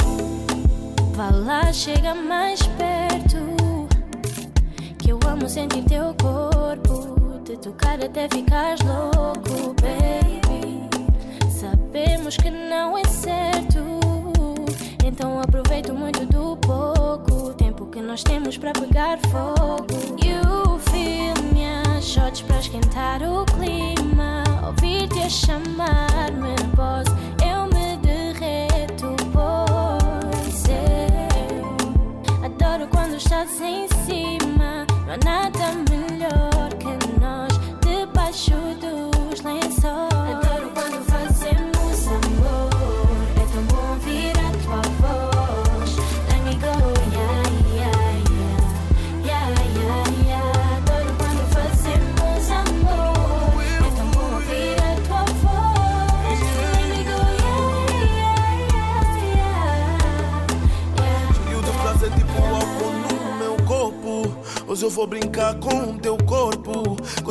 Oh, Vá lá, chega mais perto. Que eu amo sentir teu corpo. Te tocar até ficar louco, baby. Sabemos que não é certo então aproveito muito do pouco tempo que nós temos para pegar fogo. You feel me? shots para esquentar o clima. Ouvir-te a chamar-me boss, eu me derreto, pois eu adoro quando estás em cima. Não há nada melhor que nós debaixo do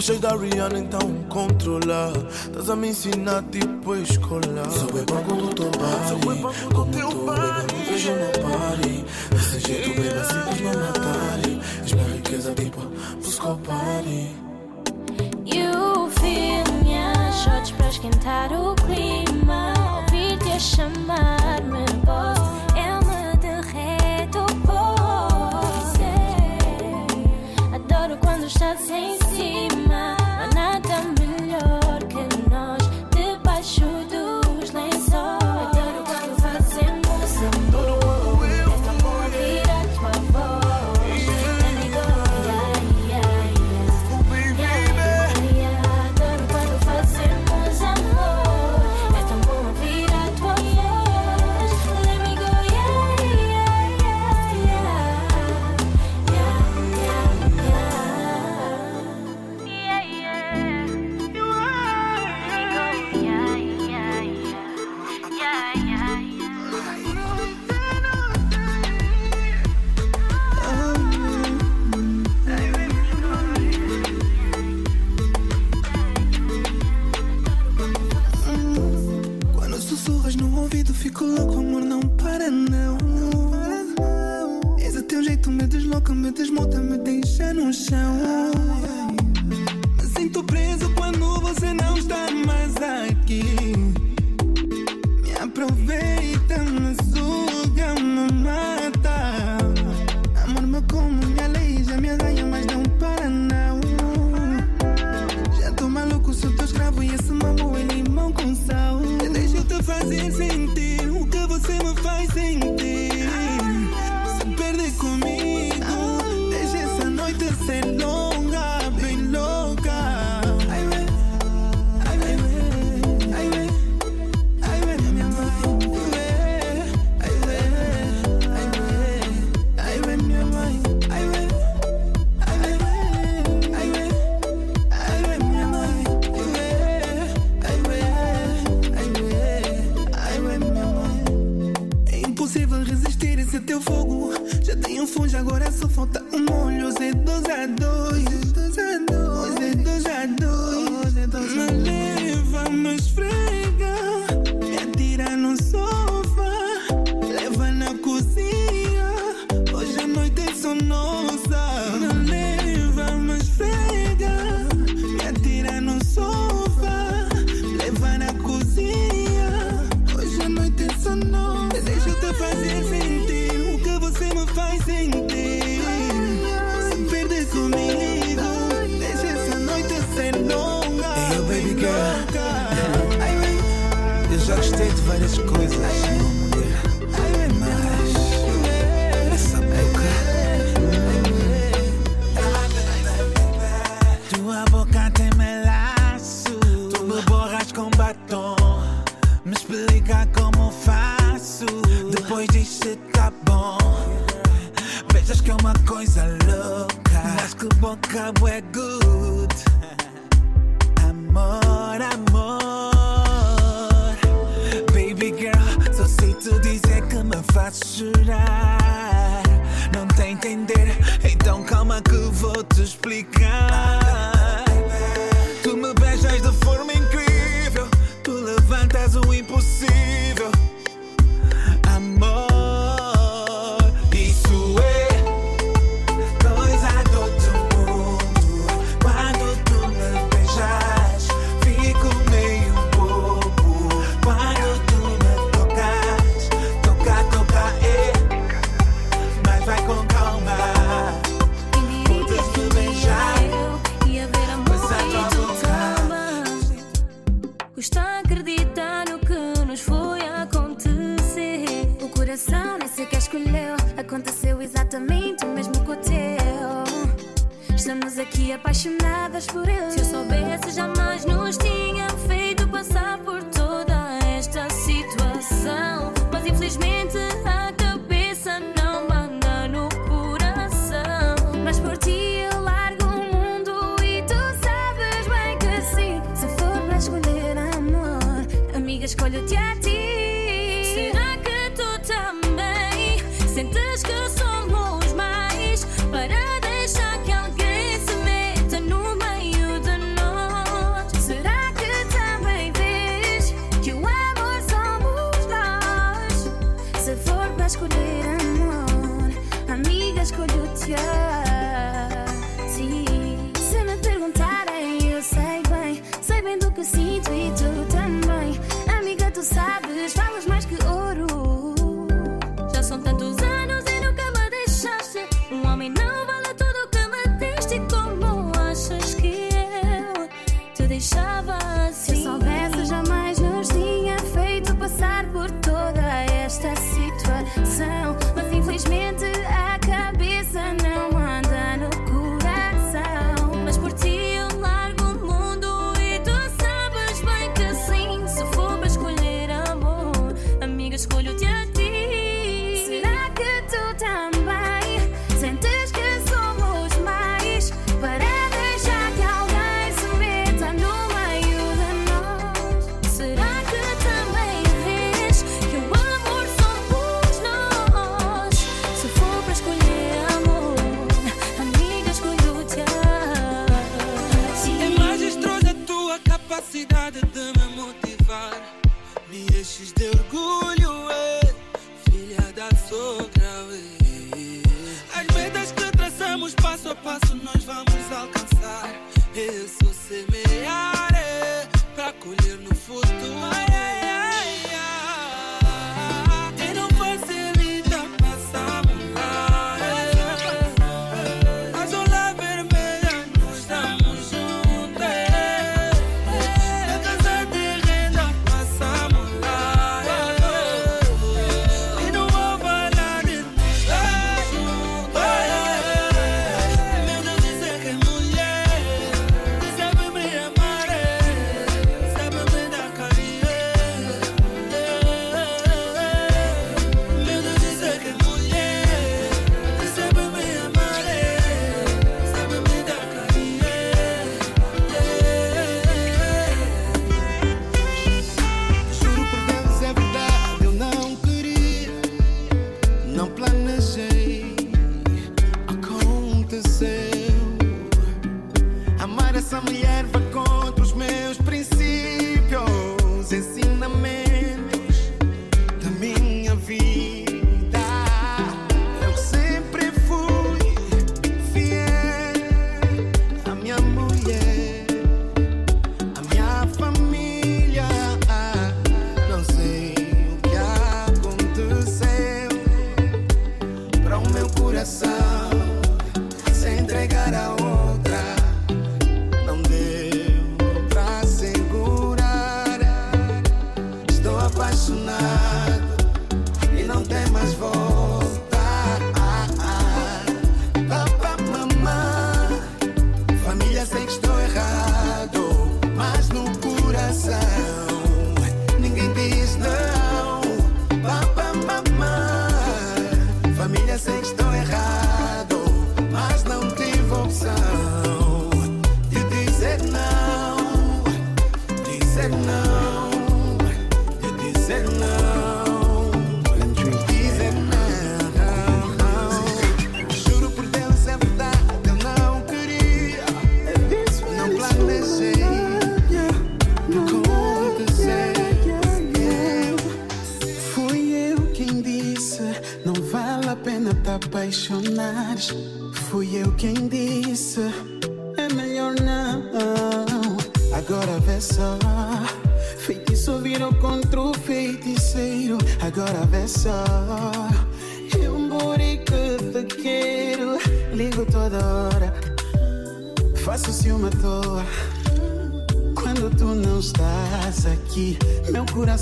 DJ da Rihanna, então controla. Estás a me ensinar tipo a escolar. Sou bem bom com o teu body. Com teu body. Não vejo no party. Desse jeito, yeah. baby, assim vais me matar. És minha riqueza tipo E You feel minhas shots para esquentar o clima. Ouvir-te a chamar-me. com. Deixa eu te fazer sentir.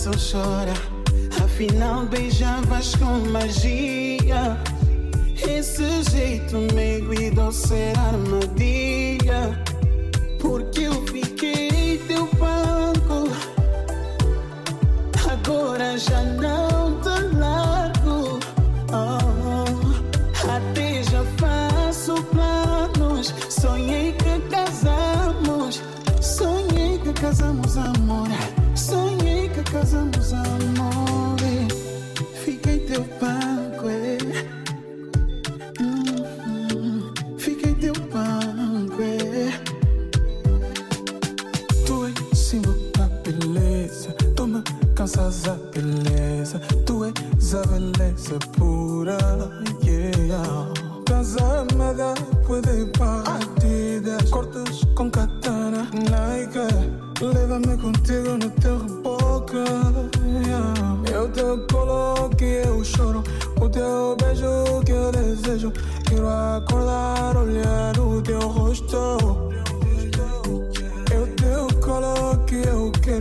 Coração chora. Afinal, beijavas com magia. Esse jeito meigo e doce armadilha. Porque eu fiquei teu banco. Agora já não te largo. Oh, até já faço planos. Sonhei que casamos. Sonhei que casamos, amor. Sonhei que casamos,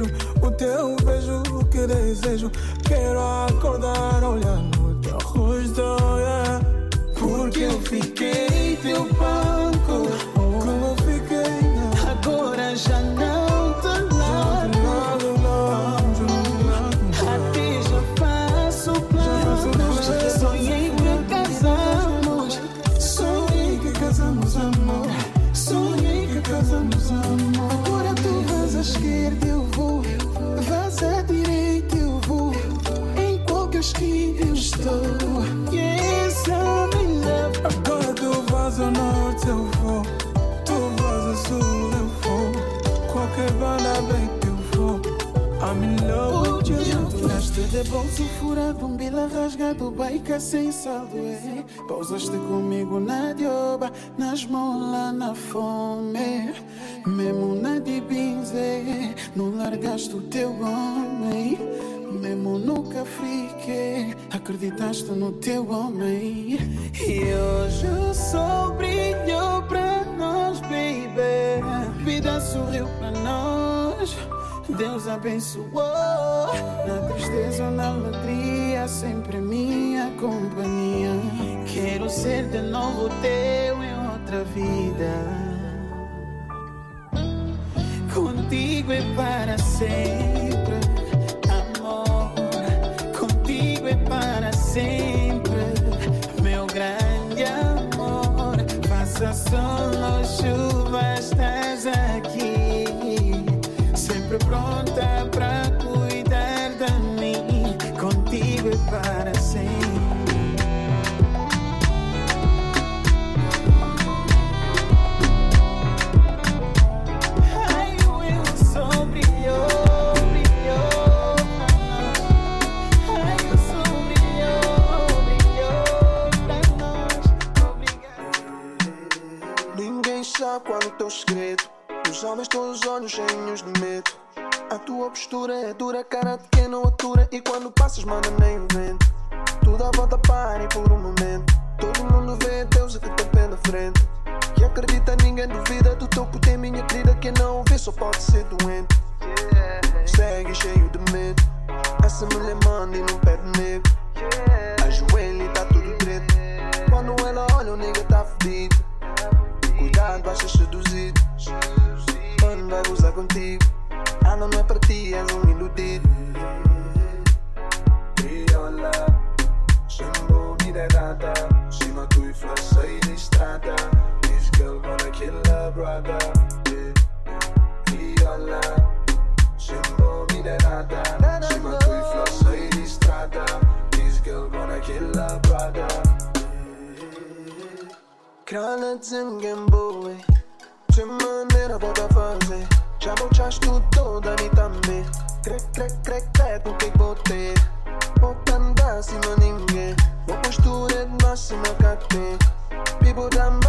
o teu beijo que desejo. Quero acordar, olhar no teu rosto, yeah. Porque eu fiquei teu banco, de bolso furado, um bila rasgado, baica sem saldo, é. Comigo na dioba, na esmola, na fome. Mesmo na de benze, não largaste o teu homem. Mesmo nunca fiquei, acreditaste no teu homem. E hoje o sol brilhou pra nós, baby. Vida sorriu pra nós. Deus abençoou. Na tristeza ou na alegria Sempre minha companhia. Quero ser de novo teu em outra vida. Contigo é para sempre Amor. Contigo é para sempre Meu grande amor. Faça sol teu segredo. Os homens todos os olhos cheios de medo. A tua postura é dura, cara de quem não atura. E quando passas, mano, nem o vento. Tudo à volta para e por um momento. Todo mundo vê Deus que tem pela frente. E acredita, ninguém duvida do teu poder, minha querida. Quem não vê só pode ser doente. Segue cheio de medo. Essa mulher manda e não pede nego. Ajoelha e tá tudo direito. Quando ela olha, o nigga tá fedido. Cuidado, vais ser seduzido. Mano, vai gozar contigo. Ela não é para ti, és um iludido. Viola, Shimbo, me da dada. Shima, tu e flash, aí de estrada. This girl gonna kill her brother. Yeah. Viola, Shimbo, me da dada. Shima, tu e flash, aí de estrada. This girl gonna kill her brother. Kralec zęgiem buły manera boda fazy Trzeba czas tu to da mi tamby Krek, krek, krek, krek, ukek boty Potem da si o Bo poszturet masy makaty Pibo dam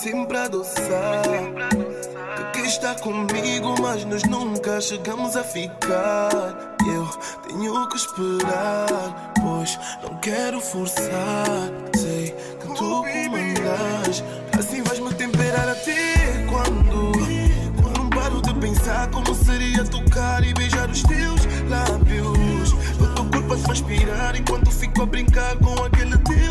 sempre a adoçar. Que está comigo, mas nós nunca chegamos a ficar. Eu tenho que esperar, pois não quero forçar. Sei que tu comandas, assim vais-me temperar até quando. Quando não paro de pensar como seria tocar e beijar os teus lábios. O teu corpo a transpirar enquanto fico a brincar com aquele teu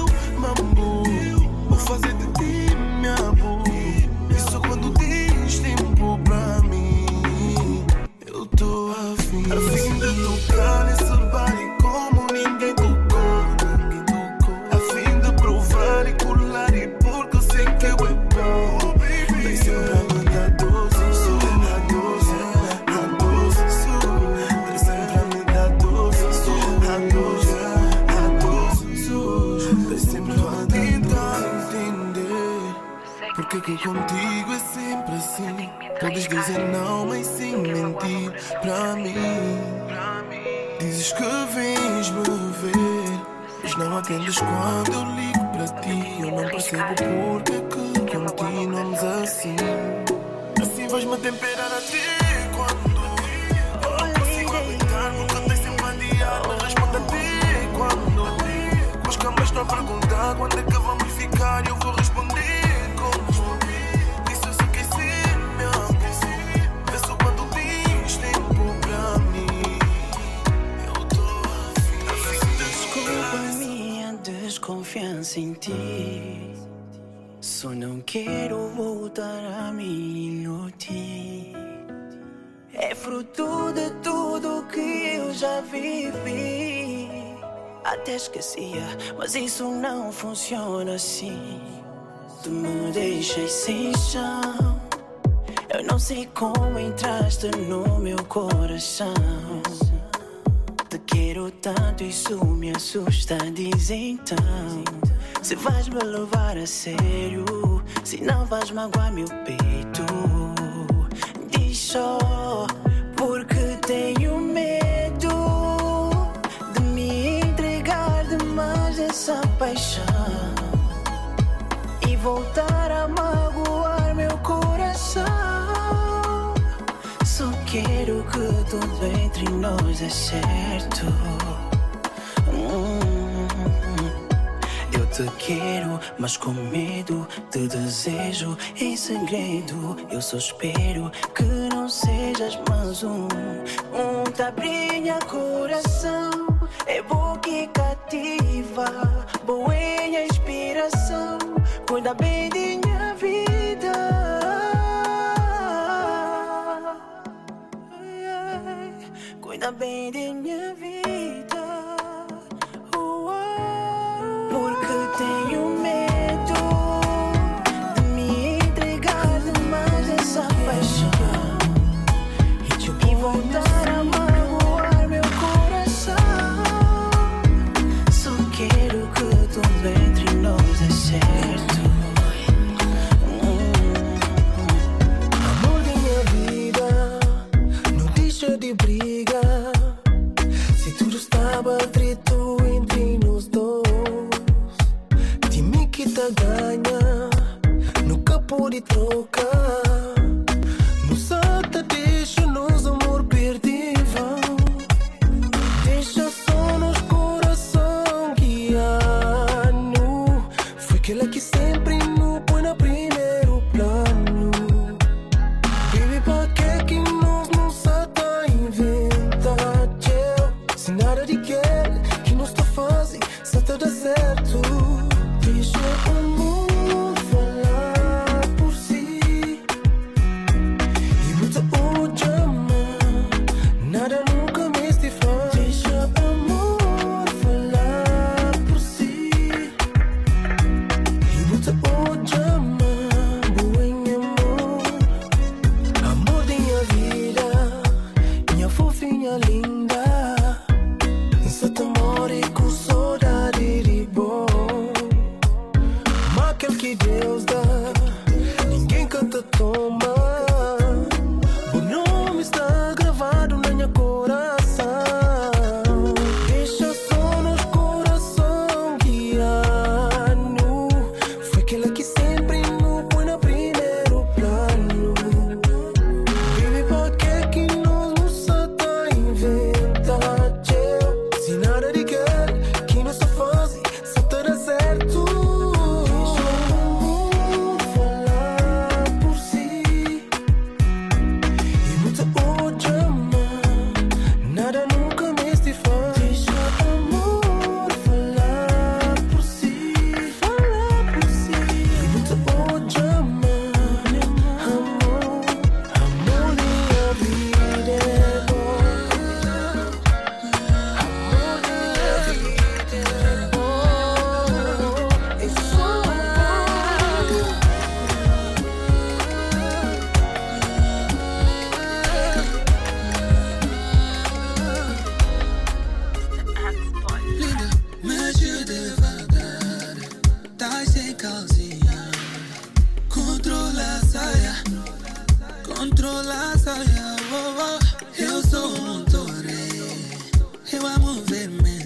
não quero voltar a me iludir. É fruto de tudo que eu já vivi. Até esquecia, mas isso não funciona assim. Tu me deixas sem chão. Eu não sei como entraste no meu coração. Te quero tanto, isso me assusta. Diz então: Se vais me levar a sério. Se não vais magoar meu peito, diz só porque tenho medo de me entregar demais dessa paixão e voltar a magoar meu coração. Só quero que tudo entre nós é certo. te quero, mas com medo te desejo em segredo. Eu só espero que não sejas mais um. Um tabrinha coração, é boca e cativa, boa é inspiração. Cuida bem de minha vida. Cuida bem de minha vida. vamos verme.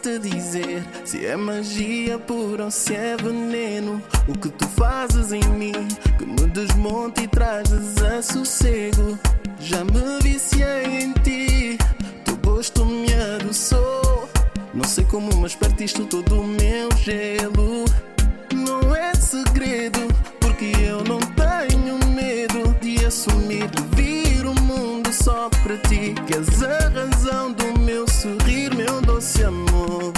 Te dizer se é magia pura ou se é veneno. O que tu fazes em mim que me desmonta e trazes a sossego. Já me viciei em ti, teu gosto me adoçou. Não sei como, mas partiste todo o meu gelo. Não é segredo, porque eu não tenho medo de assumir que vir o mundo só para ti. Que és a razão do meu sorrir, meu doce amor.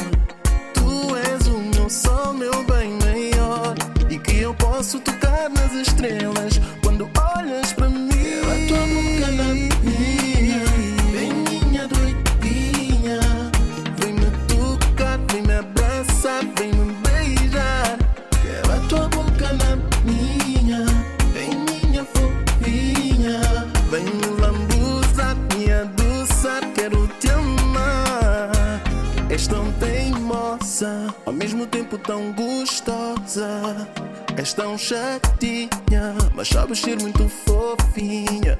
Tu és o meu sol, meu bem maior. E que eu posso tocar nas estrelas És tão teimosa, ao mesmo tempo tão gostosa. És tão chatinha, mas sabes ser muito fofinha.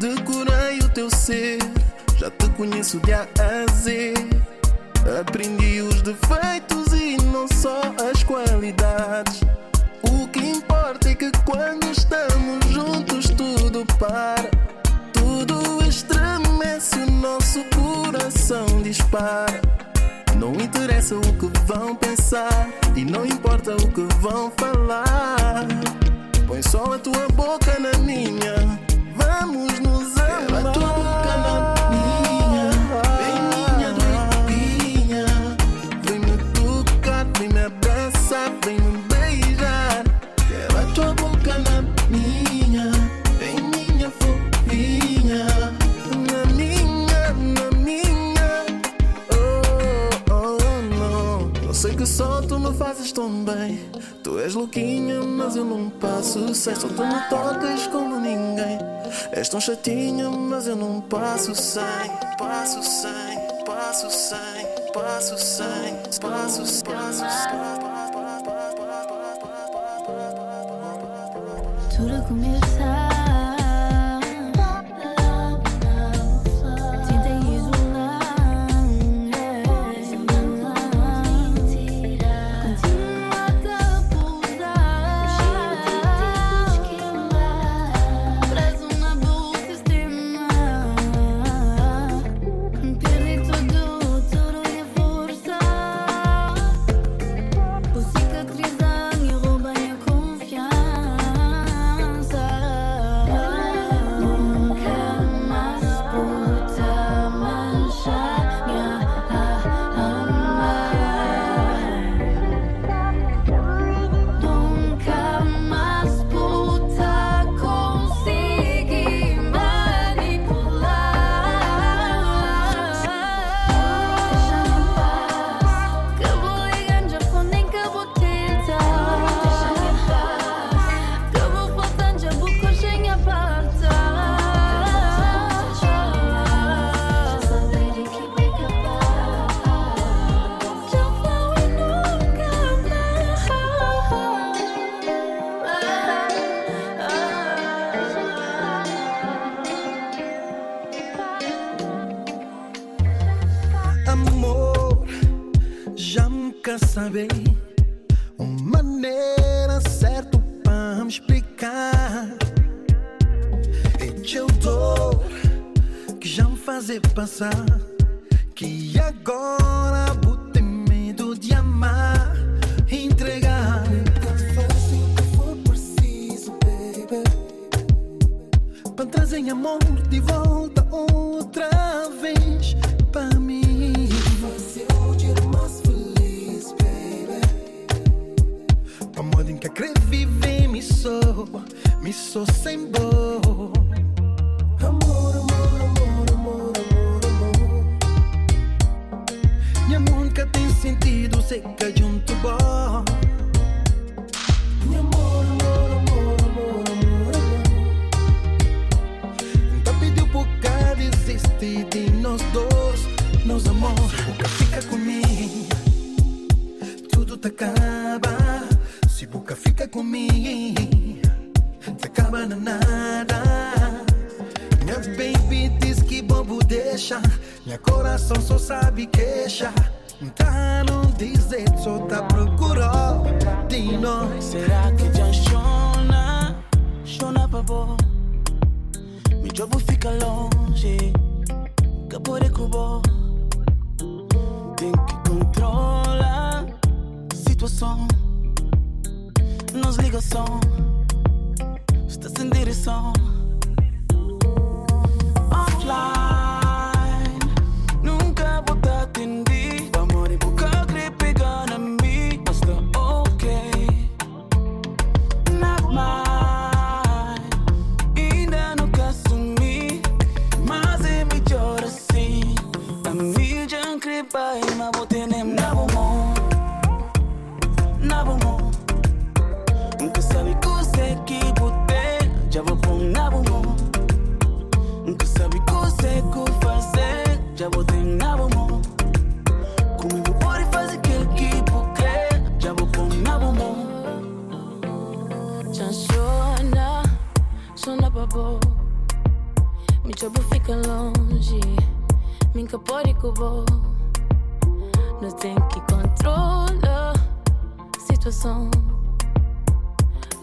Decorei o teu ser, já te conheço de A a Z. Aprendi os defeitos e não só as qualidades. O que importa é que quando estamos juntos tudo para. Tudo estremece, o nosso coração dispara. Interessa o que vão pensar e não importa o que vão falar. Põe só a tua boca na minha, vamos nos Tu és louquinha, mas eu não passo sem. Tu me tocas como ninguém. És tão chatinha, mas eu não passo sem. Passo sem, passo sem, passo sem, passo, passo, Tudo a viver me sou, me sou sem dor. Amor, amor, amor, amor, amor, amor. Minha nunca tem sentido, sei que te acaba na nada. Minha baby diz que bobo deixa, minha coração só sabe queixa. Tá não dizer, só tá procurando de nós. Será que já chona? Chona pra bom. Meu jogo fica longe. Capore cubo. Tem que controlar situação. Nos ligação. Está sem direção. Offline. Me pode cubo. Não tem que controlar a situação.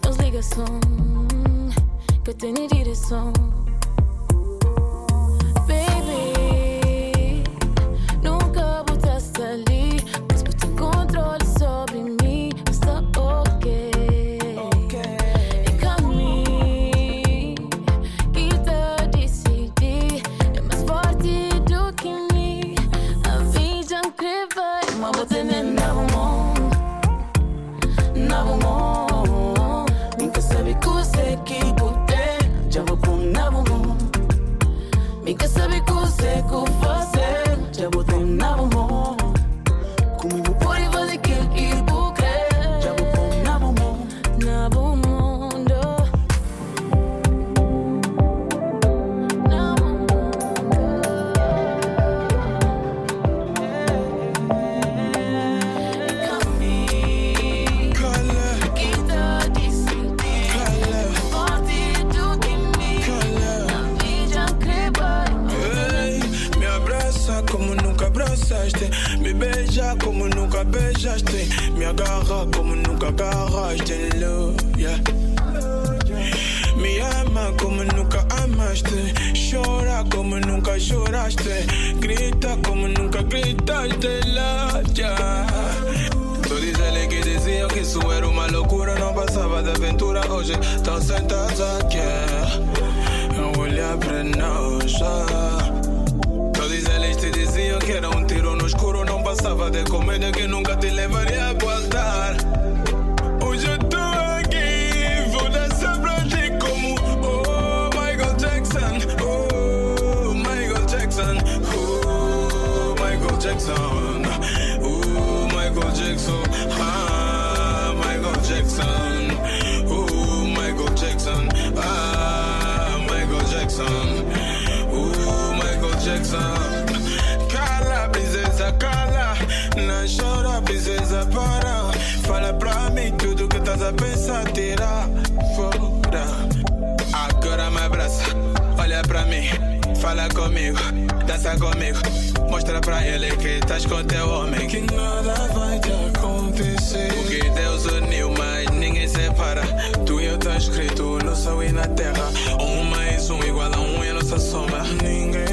Nos ligação, que eu tenho direção. Como nunca agarraste. Love, yeah. Me ama como nunca amaste. Chora como nunca choraste. Grita como nunca gritaste. Lá, yeah. Todos eles que diziam que isso era uma loucura. Não passava de aventura. Hoje estão sentados aqui. A olhar pra nós. ah. Todos eles te diziam que era um tiro no escuro. Não passava de comédia que nunca te levaria a voltar. Jackson, oh Michael Jackson, ah Michael Jackson, oh Michael Jackson, ah Michael Jackson, oh Michael Jackson. Cala, princesa, cala. Não chora, princesa, para. Fala pra mim tudo que estás a pensar, tira fora. Agora me abraça, olha pra mim, fala comigo, dança comigo. Mostra pra ele que estás com teu homem. Que nada vai te acontecer. Porque Deus uniu, mas ninguém separa. Tu e eu tá escrito no céu e na terra. Um mais um igual a um e a nossa soma. Ninguém